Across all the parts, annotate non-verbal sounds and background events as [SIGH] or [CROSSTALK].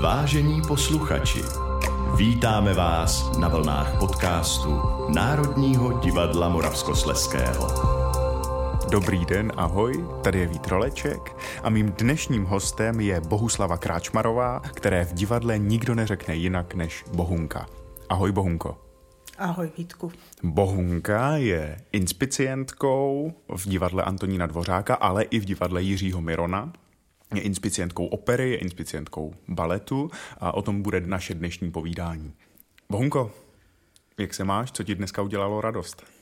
Vážení posluchači, vítáme vás na vlnách podcastu Národního divadla Moravskosleského. Dobrý den, ahoj, tady je Vítroleček a mým dnešním hostem je Bohuslava Kráčmarová, které v divadle nikdo neřekne jinak než Bohunka. Ahoj Bohunko. Ahoj Vítku. Bohunka je inspicientkou v divadle Antonína Dvořáka, ale i v divadle Jiřího Mirona. Je inspicientkou opery, je inspicientkou baletu a o tom bude naše dnešní povídání. Bohunko, jak se máš? Co ti dneska udělalo radost? [LAUGHS]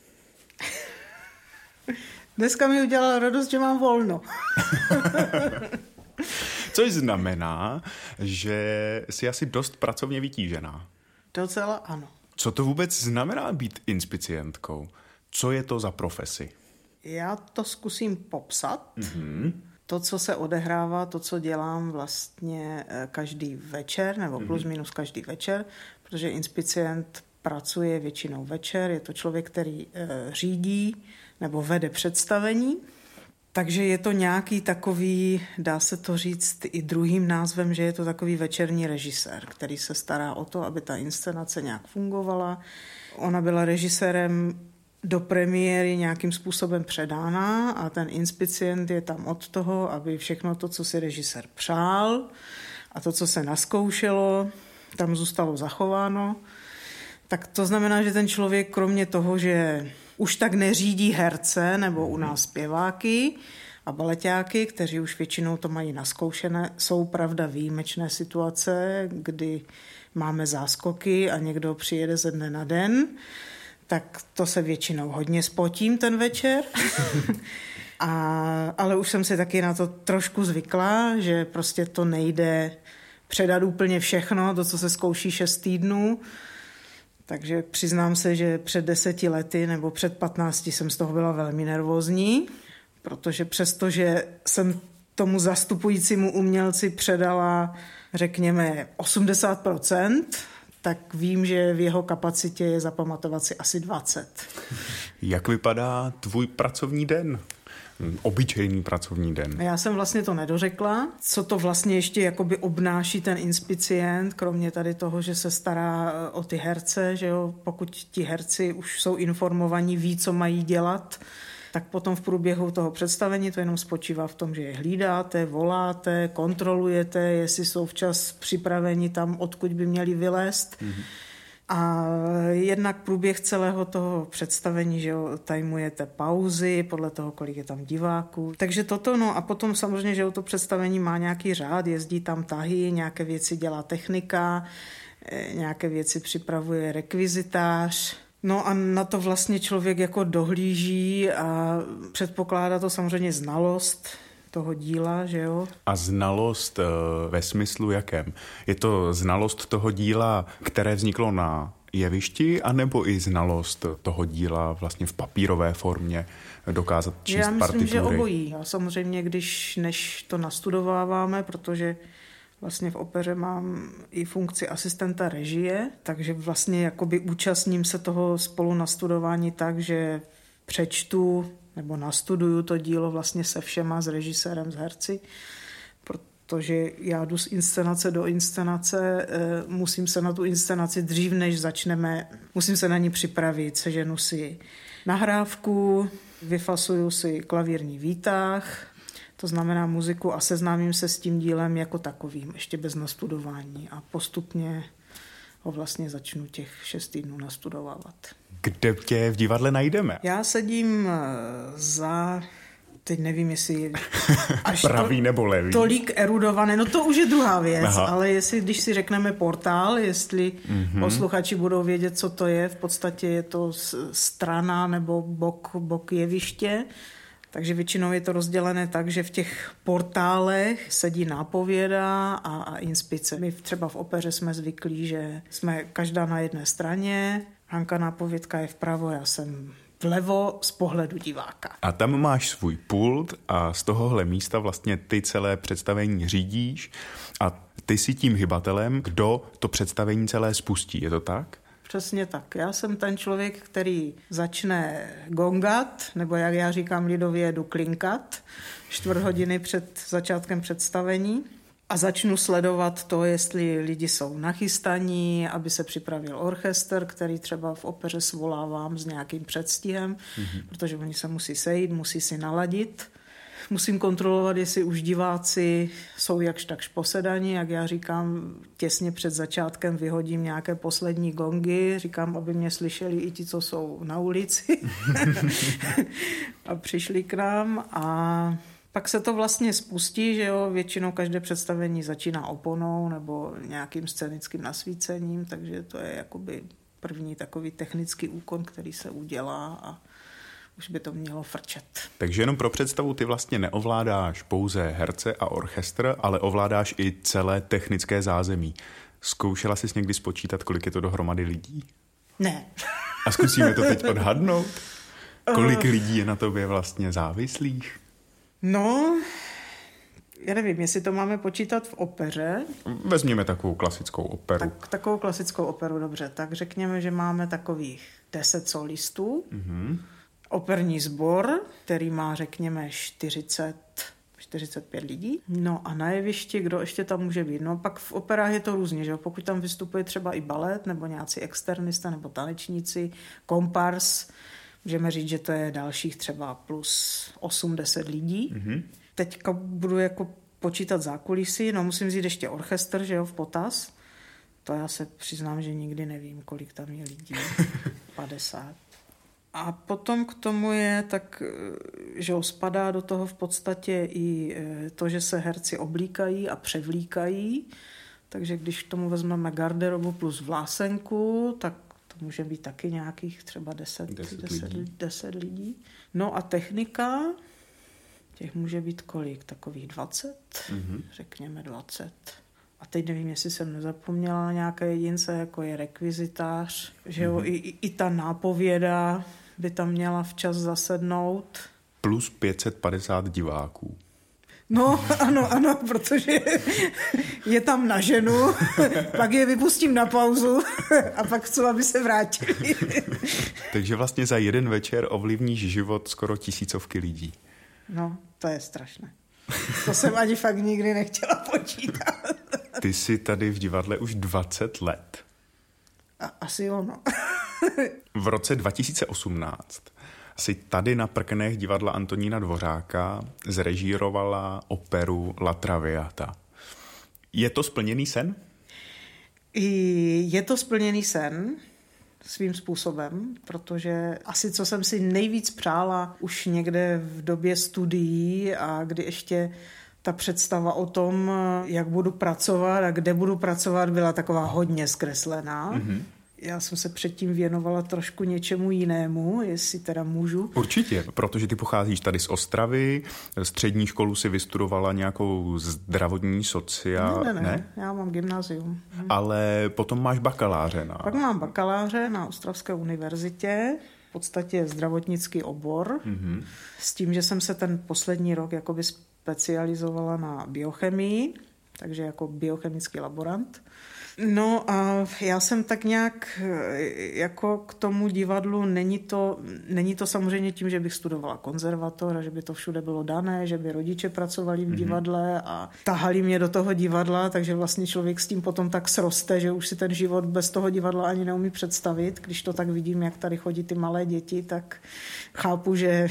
Dneska mi udělala radost, že mám volno. [LAUGHS] Což znamená, že jsi asi dost pracovně vytížená. Docela ano. Co to vůbec znamená být inspicientkou? Co je to za profesi? Já to zkusím popsat. Mm-hmm. To, co se odehrává, to, co dělám vlastně eh, každý večer, nebo plus mm-hmm. minus každý večer, protože inspicient pracuje většinou večer, je to člověk, který e, řídí nebo vede představení, takže je to nějaký takový, dá se to říct i druhým názvem, že je to takový večerní režisér, který se stará o to, aby ta inscenace nějak fungovala. Ona byla režisérem do premiéry nějakým způsobem předána a ten inspicient je tam od toho, aby všechno to, co si režisér přál a to, co se naskoušelo, tam zůstalo zachováno. Tak to znamená, že ten člověk kromě toho, že už tak neřídí herce nebo u nás zpěváky a baletáky, kteří už většinou to mají naskoušené. Jsou pravda výjimečné situace, kdy máme záskoky a někdo přijede ze dne na den, tak to se většinou hodně spotím ten večer. a, ale už jsem si taky na to trošku zvykla, že prostě to nejde předat úplně všechno, to, co se zkouší šest týdnů, takže přiznám se, že před deseti lety nebo před patnácti jsem z toho byla velmi nervózní, protože přesto, že jsem tomu zastupujícímu umělci předala, řekněme, 80%, tak vím, že v jeho kapacitě je zapamatovat si asi 20. Jak vypadá tvůj pracovní den? obyčejný pracovní den. Já jsem vlastně to nedořekla. Co to vlastně ještě jakoby obnáší ten inspicient, kromě tady toho, že se stará eh, o ty herce, že jo, pokud ti herci už jsou informovaní, ví, co mají dělat, tak potom v průběhu toho představení to jenom spočívá v tom, že je hlídáte, voláte, kontrolujete, jestli jsou včas připraveni tam, odkud by měli vylézt. Mm-hmm a jednak průběh celého toho představení, že jo, tajmujete pauzy podle toho, kolik je tam diváků. Takže toto, no a potom samozřejmě, že to představení má nějaký řád, jezdí tam tahy, nějaké věci dělá technika, eh, nějaké věci připravuje rekvizitář, No a na to vlastně člověk jako dohlíží a předpokládá to samozřejmě znalost toho díla, že jo? A znalost eh, ve smyslu jakém? Je to znalost toho díla, které vzniklo na jevišti, anebo i znalost toho díla vlastně v papírové formě dokázat číst Já myslím, partitury? že obojí. A samozřejmě, když než to nastudováváme, protože vlastně v opeře mám i funkci asistenta režie, takže vlastně jakoby účastním se toho spolu nastudování tak, že přečtu nebo nastuduju to dílo vlastně se všema, s režisérem, s herci, protože já jdu z inscenace do inscenace, eh, musím se na tu inscenaci dřív, než začneme, musím se na ní připravit, seženu si nahrávku, vyfasuju si klavírní výtah, to znamená muziku a seznámím se s tím dílem jako takovým, ještě bez nastudování a postupně ho vlastně začnu těch šest týdnů nastudovávat. Kde tě v divadle najdeme? Já sedím eh, za teď nevím, jestli [LAUGHS] až pravý to, nebo levý. Tolik erudované, no to už je druhá věc, Aha. ale jestli, když si řekneme portál, jestli mm-hmm. posluchači budou vědět, co to je, v podstatě je to strana nebo bok, bok jeviště, takže většinou je to rozdělené tak, že v těch portálech sedí nápověda a, a inspice. My třeba v opeře jsme zvyklí, že jsme každá na jedné straně, Hanka nápovědka je vpravo, já jsem vlevo z pohledu diváka. A tam máš svůj pult a z tohohle místa vlastně ty celé představení řídíš a ty si tím hybatelem, kdo to představení celé spustí, je to tak? Přesně tak. Já jsem ten člověk, který začne gongat, nebo jak já říkám lidově, jdu klinkat, čtvrt hodiny před začátkem představení. a začnu sledovat to, jestli lidi jsou nachystaní, aby se připravil orchestr, který třeba v opeře svolávám s nějakým předstihem, mm-hmm. protože oni se musí sejít, musí si naladit. Musím kontrolovat, jestli už diváci jsou jakž takž posedaní, jak já říkám, těsně před začátkem vyhodím nějaké poslední gongy, říkám, aby mě slyšeli i ti, co jsou na ulici. [LAUGHS] A přišli k nám. A pak se to vlastně spustí, že jo, většinou každé představení začíná oponou nebo nějakým scénickým nasvícením, takže to je jakoby první takový technický úkon, který se udělá a už by to mělo frčet. Takže jenom pro představu, ty vlastně neovládáš pouze herce a orchestr, ale ovládáš i celé technické zázemí. Zkoušela jsi někdy spočítat, kolik je to dohromady lidí? Ne. A zkusíme to teď odhadnout? [LAUGHS] Kolik lidí je na tobě vlastně závislých? No, já nevím, jestli to máme počítat v opeře. Vezměme takovou klasickou operu. Tak, takovou klasickou operu, dobře. Tak řekněme, že máme takových 10 solistů. Mm-hmm. Operní sbor, který má, řekněme, 40 45 lidí. No a na jevišti, kdo ještě tam může být? No pak v operách je to různě, že pokud tam vystupuje třeba i balet, nebo nějací externista, nebo tanečníci, kompars, Můžeme říct, že to je dalších třeba plus 8-10 lidí. Mm-hmm. Teďka budu jako počítat zákulisí, no musím říct ještě orchestr, že jo, v potaz. To já se přiznám, že nikdy nevím, kolik tam je lidí. [LAUGHS] 50. A potom k tomu je tak, že jo, spadá do toho v podstatě i eh, to, že se herci oblíkají a převlíkají. Takže když k tomu vezmeme garderobu plus vlásenku, tak to může být taky nějakých třeba 10, 10, 10, lidí. 10 lidí. No a technika, těch může být kolik? Takových 20? Mm-hmm. Řekněme 20. A teď nevím, jestli jsem nezapomněla nějaké jedince, jako je rekvizitář, že jo, mm-hmm. i, i ta nápověda by tam měla včas zasednout. Plus 550 diváků. No, ano, ano, protože je tam na ženu, pak je vypustím na pauzu a pak chci, aby se vrátili. Takže vlastně za jeden večer ovlivníš život skoro tisícovky lidí. No, to je strašné. To jsem ani fakt nikdy nechtěla počítat. Ty jsi tady v divadle už 20 let. A, asi ono. [LAUGHS] v roce 2018 si tady na prknech divadla Antonína Dvořáka zrežírovala operu La Traviata. Je to splněný sen? Je to splněný sen svým způsobem, protože asi co jsem si nejvíc přála už někde v době studií a kdy ještě ta představa o tom, jak budu pracovat a kde budu pracovat, byla taková hodně zkreslená. Mm-hmm já jsem se předtím věnovala trošku něčemu jinému, jestli teda můžu. Určitě, protože ty pocházíš tady z Ostravy, střední školu si vystudovala nějakou zdravotní socia... Ne, ne, ne, ne? já mám gymnázium. Ale potom máš bakaláře na... Pak mám bakaláře na Ostravské univerzitě, v podstatě zdravotnický obor, mm-hmm. s tím, že jsem se ten poslední rok jakoby specializovala na biochemii, takže jako biochemický laborant. No a já jsem tak nějak jako k tomu divadlu, není to, není to samozřejmě tím, že bych studovala konzervator a že by to všude bylo dané, že by rodiče pracovali v mhm. divadle a tahali mě do toho divadla, takže vlastně člověk s tím potom tak sroste, že už si ten život bez toho divadla ani neumí představit. Když to tak vidím, jak tady chodí ty malé děti, tak chápu, že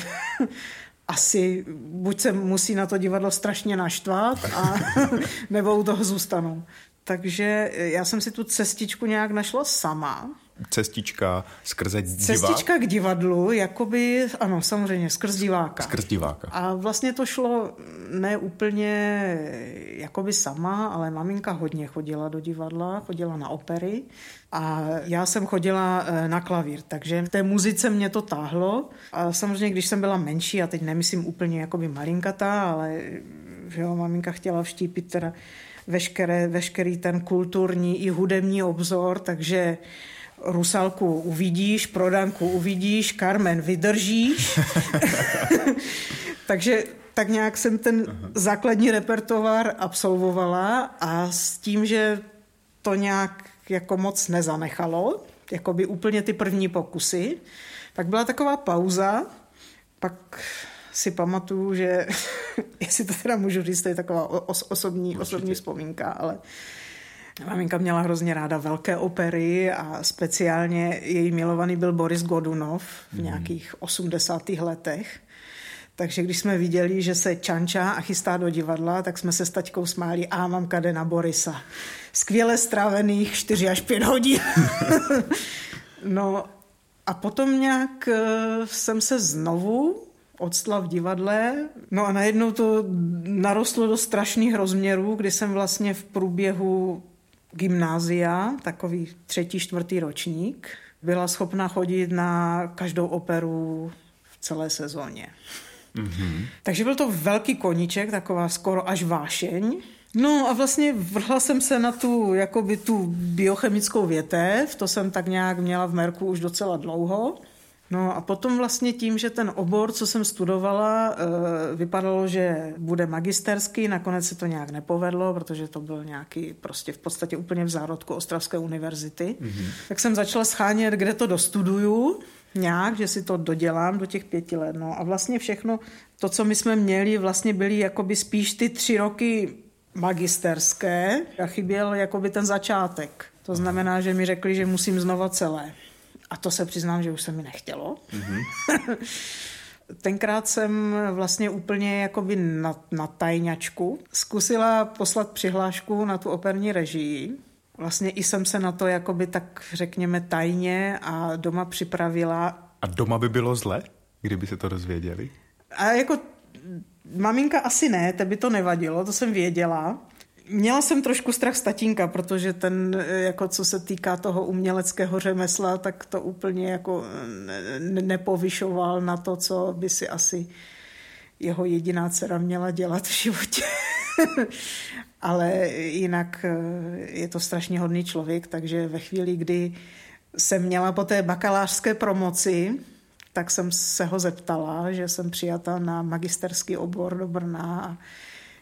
[LAUGHS] asi buď se musí na to divadlo strašně naštvat, a, [LAUGHS] nebo u toho zůstanou. Takže já jsem si tu cestičku nějak našla sama. Cestička skrze diváka? Cestička k divadlu, jakoby, ano, samozřejmě, skrz diváka. Skrz diváka. A vlastně to šlo ne úplně jakoby sama, ale maminka hodně chodila do divadla, chodila na opery a já jsem chodila eh, na klavír, takže v té muzice mě to táhlo. A samozřejmě, když jsem byla menší, a teď nemyslím úplně jakoby malinkatá, ale že jo, maminka chtěla vštípit teda veškeré, veškerý ten kulturní i hudební obzor, takže Rusalku uvidíš, Prodanku uvidíš, Carmen vydržíš. [LAUGHS] takže tak nějak jsem ten Aha. základní repertoár absolvovala a s tím, že to nějak jako moc nezanechalo, jako by úplně ty první pokusy, tak byla taková pauza, pak si pamatuju, že, [LAUGHS] jestli to teda můžu říct, to je taková os, osobní, osobní vzpomínka, ale Maminka měla hrozně ráda velké opery a speciálně její milovaný byl Boris Godunov v mhm. nějakých 80. letech. Takže když jsme viděli, že se čančá a chystá do divadla, tak jsme se s taťkou smáli a mamka jde na Borisa. Skvěle strávených 4 až 5 hodin. [LAUGHS] no a potom nějak eh, jsem se znovu odstla v divadle. No a najednou to narostlo do strašných rozměrů, kdy jsem vlastně v průběhu gymnázia, takový třetí, čtvrtý ročník, byla schopna chodit na každou operu v celé sezóně. Mm-hmm. Takže byl to velký koníček, taková skoro až vášeň. No a vlastně vrhla jsem se na tu, jakoby tu biochemickou větev, to jsem tak nějak měla v Merku už docela dlouho. No a potom vlastně tím, že ten obor, co jsem studovala, eh, vypadalo, že bude magisterský, nakonec se to nějak nepovedlo, protože to byl nějaký prostě v podstatě úplně v zárodku Ostravské univerzity, mm-hmm. tak jsem začala schánět, kde to dostuduju, nějak, že si to dodělám do těch pěti let. No a vlastně všechno, to, co my jsme měli, vlastně byly jakoby spíš ty tři roky magisterské a chyběl jakoby ten začátek. To znamená, že mi řekli, že musím znova celé. A to se přiznám, že už se mi nechtělo. Mm-hmm. [LAUGHS] Tenkrát jsem vlastně úplně jakoby na, na tajňačku zkusila poslat přihlášku na tu operní režii. Vlastně i jsem se na to jakoby tak řekněme tajně a doma připravila. A doma by bylo zle, kdyby se to dozvěděli? A jako maminka asi ne, te by to nevadilo, to jsem věděla. Měla jsem trošku strach z tatínka, protože ten, jako co se týká toho uměleckého řemesla, tak to úplně jako nepovyšoval na to, co by si asi jeho jediná dcera měla dělat v životě. [LAUGHS] Ale jinak eh, je to strašně hodný člověk, takže ve chvíli, kdy jsem měla po té bakalářské promoci, tak jsem se ho zeptala, že jsem přijata na magisterský obor do Brna a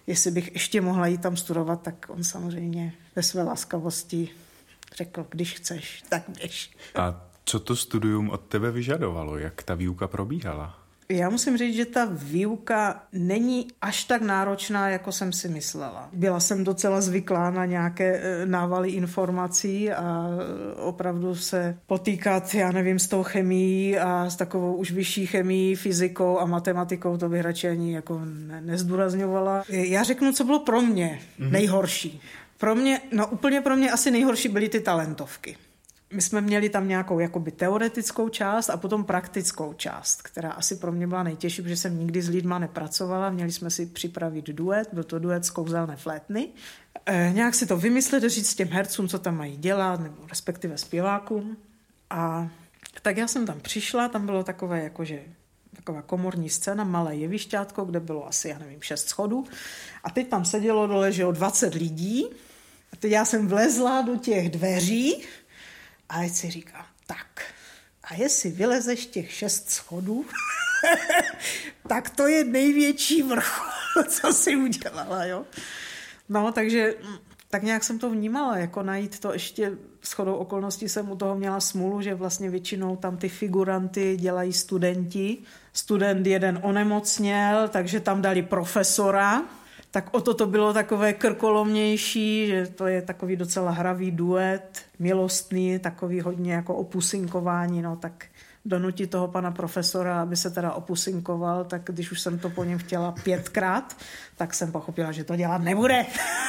jestli bych ještě mohla jít tam studovat, tak on samozřejmě ve své laskavosti řekl, když chceš, tak běž. A co to studium od tebe vyžadovalo? Jak ta výuka probíhala? Já musím říct, že ta výuka není až tak náročná, jako jsem si myslela. Byla jsem docela zvyklá na nějaké e, návaly informací a opravdu se potýkat, já nevím, s tou chemií a s takovou už vyšší chemií, fyzikou a matematikou, to bych radši ani jako ne, nezdůrazňovala. Já řeknu, co bylo pro mě mm-hmm. nejhorší. Pro mě, no úplně pro mě asi nejhorší byly ty talentovky my jsme měli tam nějakou jakoby teoretickou část a potom praktickou část, která asi pro mě byla nejtěžší, protože jsem nikdy s lidma nepracovala. Měli jsme si připravit duet, byl to duet z kouzelné flétny. E, nějak si to vymyslet, říct těm hercům, co tam mají dělat, nebo respektive zpěvákům. A tak já jsem tam přišla, tam bylo takové jakože taková komorní scéna, malé jevišťátko, kde bylo asi, já nevím, šest schodů. A teď tam sedělo dole, že o 20 lidí. A teď já jsem vlezla do těch dveří, a teď si říká, tak, a jestli vylezeš těch šest schodů, [LAUGHS] tak to je největší vrchol, [LAUGHS] co si udělala, jo. No, takže tak nějak jsem to vnímala, jako najít to ještě shodou okolností jsem u toho měla smůlu, že vlastně většinou tam ty figuranty dělají studenti. Student jeden onemocněl, takže tam dali profesora, tak o to to bylo takové krkolomnější, že to je takový docela hravý duet, milostný, takový hodně jako opusinkování, no tak donutit toho pana profesora, aby se teda opusinkoval, tak když už jsem to po něm chtěla pětkrát, tak jsem pochopila, že to dělat nebude.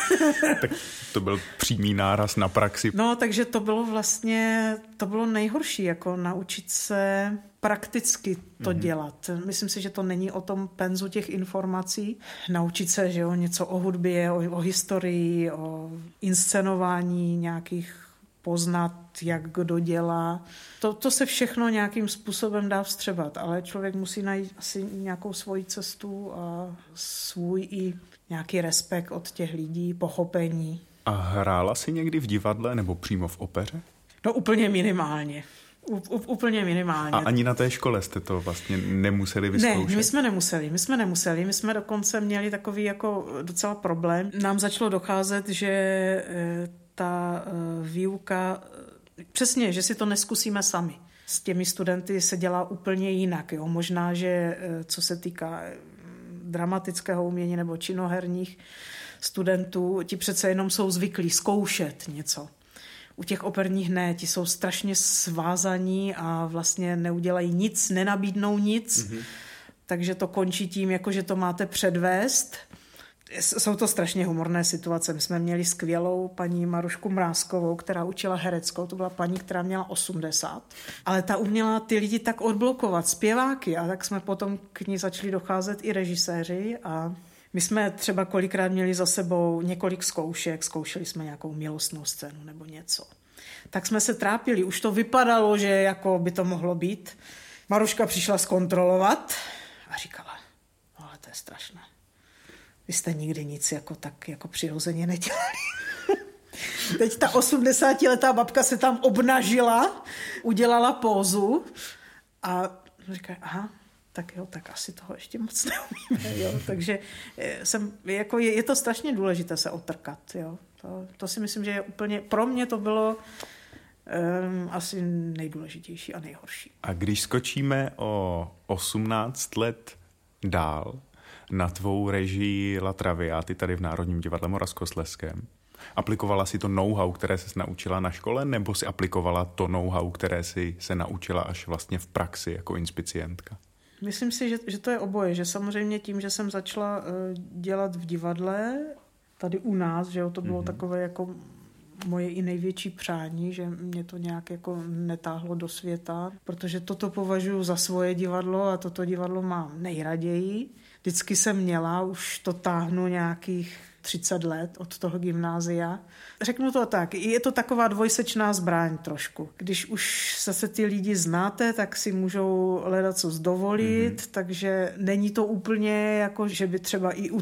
[LAUGHS] tak to byl přímý náraz na praxi. No, takže to bylo vlastně, to bylo nejhorší, jako naučit se prakticky to mm-hmm. dělat. Myslím si, že to není o tom penzu těch informací. Naučit se, že jo, něco o hudbě, o, o historii, o inscenování nějakých poznat, jak kdo dělá. To, to se všechno nějakým způsobem dá vstřebat, ale člověk musí najít asi nějakou svoji cestu a svůj i nějaký respekt od těch lidí, pochopení. A hrála jsi někdy v divadle nebo přímo v opeře? No úplně minimálně. Úplně minimálně. A ani na té škole jste to vlastně nemuseli vyzkoušet? Ne, my jsme nemuseli, my jsme nemuseli. My jsme dokonce měli takový jako docela problém. Nám začalo docházet, že eh, ta eh, výuka, eh, přesně, že si to neskusíme sami. s těmi studenty se dělá úplně jinak. Jo? Možná, že co se týká dramatického umění nebo činoherních studentů, ti přece jenom jsou zvyklí zkoušet něco. U těch operních ne, ti jsou strašně svázaní a vlastně neudělají nic, nenabídnou nic, mm-hmm. takže to končí tím, jako že to máte předvést. Jsou to strašně humorné situace. My jsme měli skvělou paní Marušku Mrázkovou, která učila hereckou. To byla paní, která měla 80. Ale ta uměla ty lidi tak odblokovat, zpěváky. A tak jsme potom k ní začali docházet i režiséři a my jsme třeba kolikrát měli za sebou několik zkoušek, zkoušeli jsme nějakou milostnou scénu nebo něco. Tak jsme se trápili, už to vypadalo, že jako by to mohlo být. Maruška přišla zkontrolovat a říkala, no ale to je strašné. Vy jste nikdy nic jako tak jako přirozeně nedělali. [LAUGHS] Teď ta 80-letá babka se tam obnažila, udělala pózu a říká, aha, tak jo, tak asi toho ještě moc [LAUGHS] neumíme, jo. Takže eh, jsem, jako je, je to strašně důležité se otrkat, jo. To, to si myslím, že je úplně, pro mě to bylo um, asi nejdůležitější a nejhorší. A když skočíme o 18 let dál na tvou režii La Traviati tady v Národním divadle Moravskosleském, aplikovala si to know-how, které se naučila na škole, nebo si aplikovala to know-how, které si se naučila až vlastně v praxi jako inspicientka? Myslím si, že, že to je oboje, že samozřejmě tím, že jsem začala uh, dělat v divadle, tady u nás, že jo, to bylo mm-hmm. takové jako moje i největší přání, že mě to nějak jako netáhlo do světa, protože toto považuji za svoje divadlo a toto divadlo mám nejraději. Vždycky jsem měla, už to táhnu nějakých 30 let od toho gymnázia. Řeknu to tak, je to taková dvojsečná zbraň trošku. Když už se ty lidi znáte, tak si můžou hledat co zdovolit, mm-hmm. takže není to úplně jako, že by třeba i u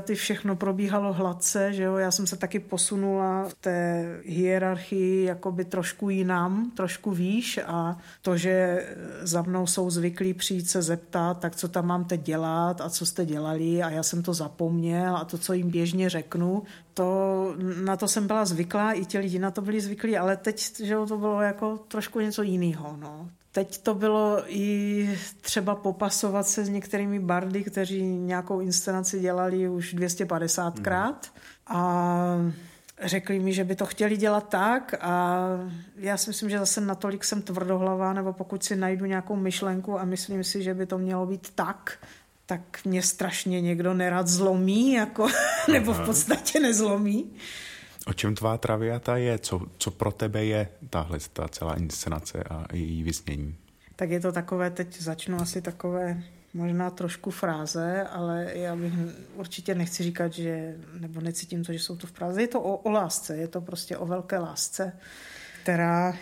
ty všechno probíhalo hladce, že jo? Já jsem se taky posunula v té hierarchii jakoby trošku jinam, trošku výš a to, že za mnou jsou zvyklí přijít se zeptat, tak co tam mám teď dělat a co jste dělali a já jsem to zapomněl a to, co jim běžně řeknu, to, na to jsem byla zvyklá, i ti lidi na to byli zvyklí, ale teď že to bylo jako trošku něco jiného. No. Teď to bylo i třeba popasovat se s některými bardy, kteří nějakou inscenaci dělali už 250krát mm. a řekli mi, že by to chtěli dělat tak a já si myslím, že zase natolik jsem tvrdohlavá, nebo pokud si najdu nějakou myšlenku a myslím si, že by to mělo být tak, tak mě strašně někdo nerad zlomí, jako, [LAUGHS] nebo v podstatě nezlomí. O čem tvá traviata je? Co, co pro tebe je tahle ta celá inscenace a její vysnění? Tak je to takové, teď začnu asi takové možná trošku fráze, ale já bych určitě nechci říkat, že, nebo necítím to, že jsou to v fráze. Je to o, o lásce, je to prostě o velké lásce, která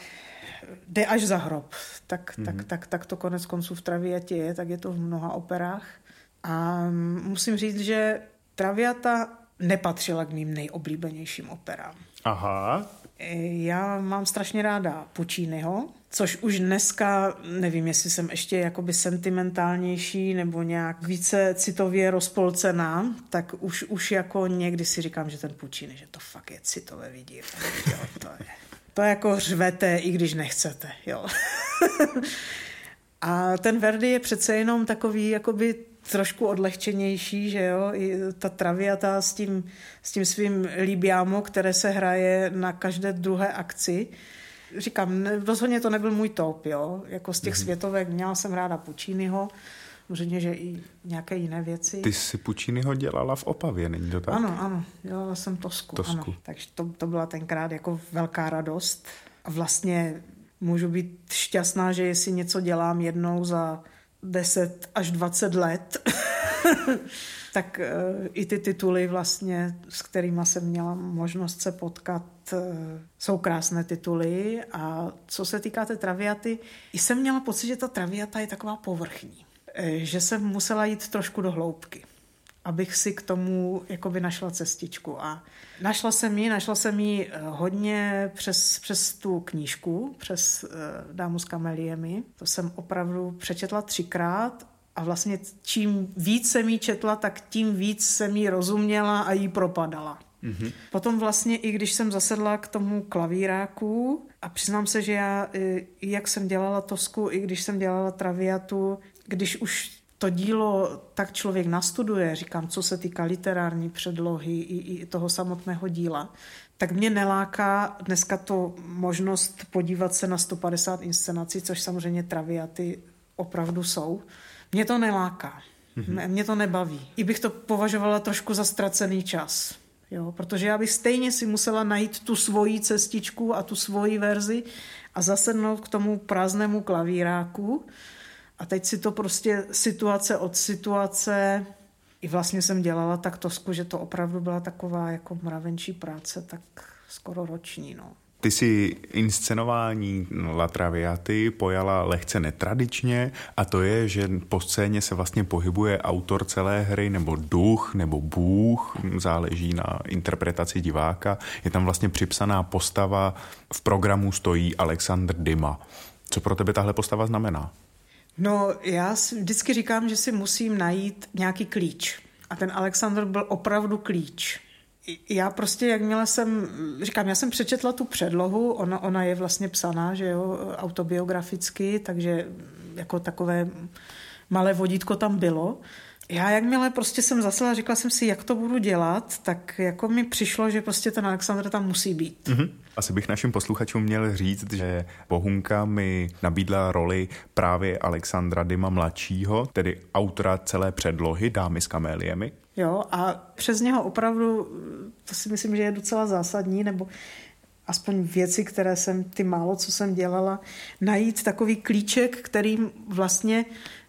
jde až za hrob. Tak, mm-hmm. tak, tak, tak to konec konců v Traviatě je, tak je to v mnoha operách. A musím říct, že Traviata nepatřila k mým nejoblíbenějším operám. Aha. Já mám strašně ráda Pucciniho, což už dneska, nevím, jestli jsem ještě jakoby sentimentálnější nebo nějak více citově rozpolcená, tak už, už jako někdy si říkám, že ten Puccini, že to fakt je citové vidí. to je, to je jako řvete, i když nechcete, jo. [LAUGHS] A ten Verdi je přece jenom takový jakoby trošku odlehčenější, že jo, i ta traviata s tím, s tím svým Libiamo, které se hraje na každé druhé akci. Říkám, rozhodně to nebyl můj top, jo, jako z těch mm-hmm. světovek měla jsem ráda Pucciniho, Možná, že i nějaké jiné věci. Ty jsi Pucciniho dělala v Opavě, není to tak? Ano, ano, dělala jsem Tosku. Tosku. Ano. Takže to, to byla tenkrát jako velká radost. A vlastně můžu být šťastná, že jestli něco dělám jednou za 10 až 20 let, [LAUGHS] tak eh, i ty tituly vlastně, s kterými jsem měla možnost se potkat, eh, jsou krásné tituly. A co se týká té traviaty, jsem měla pocit, že ta traviata je taková povrchní, eh, že jsem musela jít trošku do hloubky abych si k tomu jakoby našla cestičku. A našla jsem ji, našla jsem ji eh, hodně přes, přes tu knížku, přes uh, Dámu s kameliemi. To jsem opravdu přečetla třikrát a vlastně čím víc jsem jí četla, tak tím víc jsem jí rozuměla a jí propadala. Mm-hmm. Potom vlastně i když jsem zasedla k tomu klavíráku a přiznám se, že já, i jak jsem dělala tosku, i když jsem dělala traviatu, když už to dílo tak člověk nastuduje, říkám, co se týká literární předlohy i, i toho samotného díla, tak mě neláká dneska to možnost podívat se na 150 inscenací, což samozřejmě traviaty opravdu jsou. Mě to neláká. Mm-hmm. Mě to nebaví. I bych to považovala trošku za ztracený čas. Jo, protože já bych stejně si musela najít tu svoji cestičku a tu svoji verzi a zasednout k tomu prázdnému klavíráku. A teď si to prostě situace od situace, i vlastně jsem dělala tak tosku, že to opravdu byla taková jako mravenčí práce, tak skoro roční. No. Ty si inscenování La Traviaty pojala lehce netradičně a to je, že po scéně se vlastně pohybuje autor celé hry nebo duch nebo bůh, záleží na interpretaci diváka. Je tam vlastně připsaná postava, v programu stojí Alexandr Dima. Co pro tebe tahle postava znamená? No, já si vždycky říkám, že si musím najít nějaký klíč. A ten Alexandr byl opravdu klíč já prostě, jakmile jsem, říkám, já jsem přečetla tu předlohu, ona, ona je vlastně psaná, že jo, autobiograficky, takže jako takové malé vodítko tam bylo. Já jakmile prostě jsem zasela, říkala jsem si, jak to budu dělat, tak jako mi přišlo, že prostě ten Alexandr tam musí být. Mm-hmm. Asi bych našim posluchačům měl říct, že Bohunka mi nabídla roli právě Alexandra Dima mladšího, tedy autora celé předlohy Dámy s kaméliemi. Jo, a přes něho opravdu, to si myslím, že je docela zásadní, nebo aspoň věci, které jsem, ty málo, co jsem dělala, najít takový klíček, kterým vlastně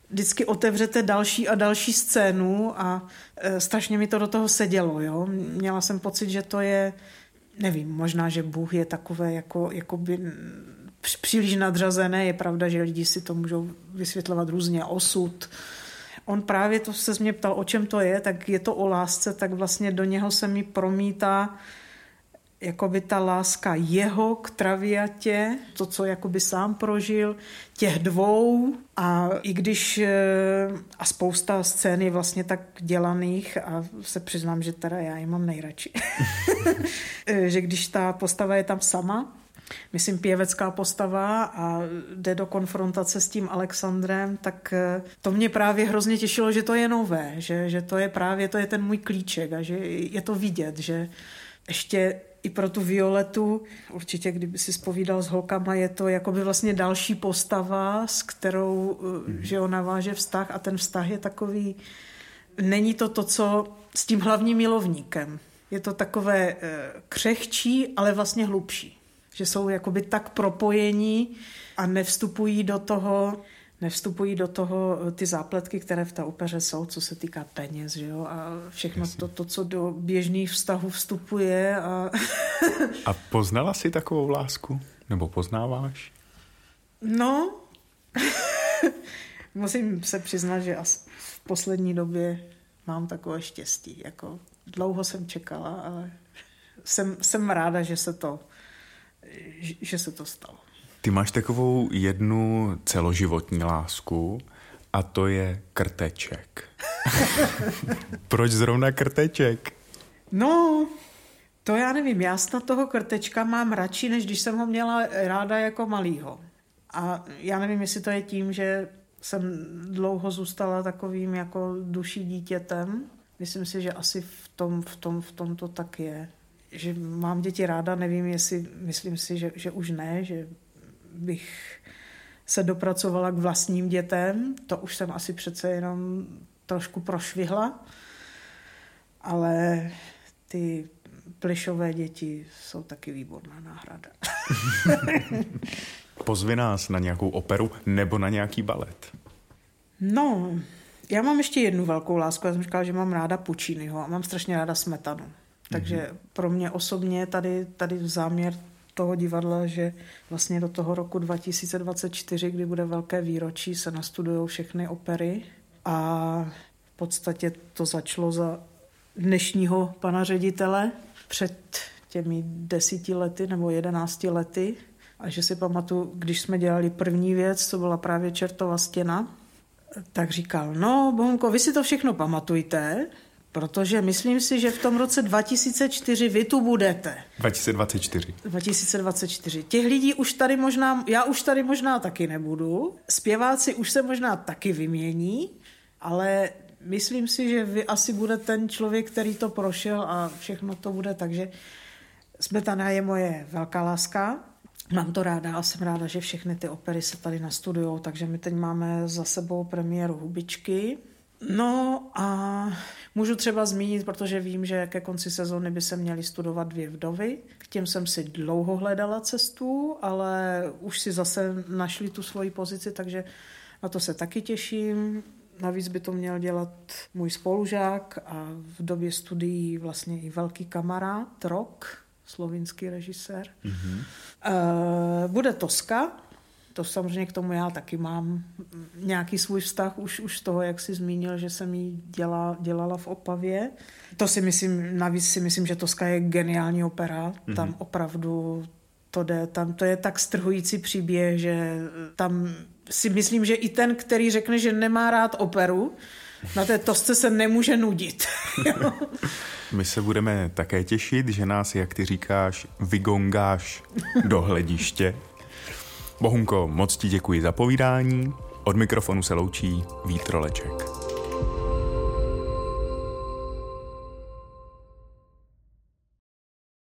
vždycky otevřete další a další scénu a e, strašně mi to do toho sedělo. Jo? Měla jsem pocit, že to je, nevím, možná, že Bůh je takové jako, jako by příliš nadřazené. Je pravda, že lidi si to můžou vysvětlovat různě, osud, on právě to se mě ptal, o čem to je, tak je to o lásce, tak vlastně do něho se mi promítá jakoby ta láska jeho k traviatě, to, co jakoby sám prožil, těch dvou. A i když eh, a spousta scén je vlastně tak dělaných a se přiznám, že teda já je mám nejradši, [LAUGHS] eh, že když ta postava je tam sama, myslím, pěvecká postava a jde do konfrontace s tím Alexandrem, tak eh, to mě právě hrozně těšilo, že to je nové, že, že to je právě to je ten můj klíček a že je to vidět, že ještě i pro tu Violetu, určitě kdyby si spovídal s holkama, je to jakoby vlastně další postava, s kterou, mm. že on naváže vztah a ten vztah je takový, není to to, co s tím hlavním milovníkem. Je to takové eh, křehčí, ale vlastně hlubší že jsou jakoby tak propojení a nevstupují do toho, nevstupují do toho ty zápletky, které v té opeře jsou, co se týká peněz, že jo, a všechno to, to, co do běžných vztahů vstupuje. A, [LAUGHS] a poznala jsi takovou lásku? Nebo poznáváš? No, [LAUGHS] musím se přiznat, že v poslední době mám takové štěstí. Jako dlouho jsem čekala, ale jsem, jsem ráda, že se to že se to stalo. Ty máš takovou jednu celoživotní lásku a to je krteček. [LAUGHS] Proč zrovna krteček? No, to já nevím. Já snad toho krtečka mám radši, než když jsem ho měla ráda jako malýho. A já nevím, jestli to je tím, že jsem dlouho zůstala takovým jako duší dítětem. Myslím si, že asi v tom, v tom, v tom to tak je že mám děti ráda, nevím, jestli, myslím si, že, že už ne, že bych se dopracovala k vlastním dětem, to už jsem asi přece jenom trošku prošvihla, ale ty plišové děti jsou taky výborná náhrada. [LAUGHS] Pozvi nás na nějakou operu nebo na nějaký balet. No, já mám ještě jednu velkou lásku. Já jsem říkala, že mám ráda Pučínyho a mám strašně ráda smetanu. Takže mm-hmm. pro mě osobně tady, tady záměr toho divadla, že vlastně do toho roku 2024, kdy bude velké výročí, se nastudují všechny opery a v podstatě to začalo za dnešního pana ředitele před těmi desíti lety nebo jedenácti lety. A že si pamatuju, když jsme dělali první věc, co byla právě čertová stěna, tak říkal, no Bohunko, vy si to všechno pamatujte, Protože myslím si, že v tom roce 2004 vy tu budete. 2024. 2024. Těch lidí už tady možná, já už tady možná taky nebudu. Zpěváci už se možná taky vymění, ale myslím si, že vy asi bude ten člověk, který to prošel a všechno to bude, takže Smetana je moje velká láska. Mám to ráda a jsem ráda, že všechny ty opery se tady nastudujou, takže my teď máme za sebou premiéru Hubičky. No a můžu třeba zmínit, protože vím, že ke konci sezóny by se měly studovat dvě vdovy. K těm jsem si dlouho hledala cestu, ale už si zase našli tu svoji pozici, takže na to se taky těším. Navíc by to měl dělat můj spolužák a v době studií vlastně i velký kamarád, Rok, slovinský režisér. Mm-hmm. Bude Toska, to samozřejmě k tomu já taky mám nějaký svůj vztah už, už z toho, jak jsi zmínil, že jsem ji děla, dělala v Opavě. To si myslím, navíc si myslím, že Toska je geniální opera. Mm-hmm. Tam opravdu to jde, tam to je tak strhující příběh, že tam si myslím, že i ten, který řekne, že nemá rád operu, na té tosce se nemůže nudit. [LAUGHS] My se budeme také těšit, že nás, jak ty říkáš, vygongáš do hlediště. Bohunko, moc ti děkuji za povídání. Od mikrofonu se loučí Vítroleček.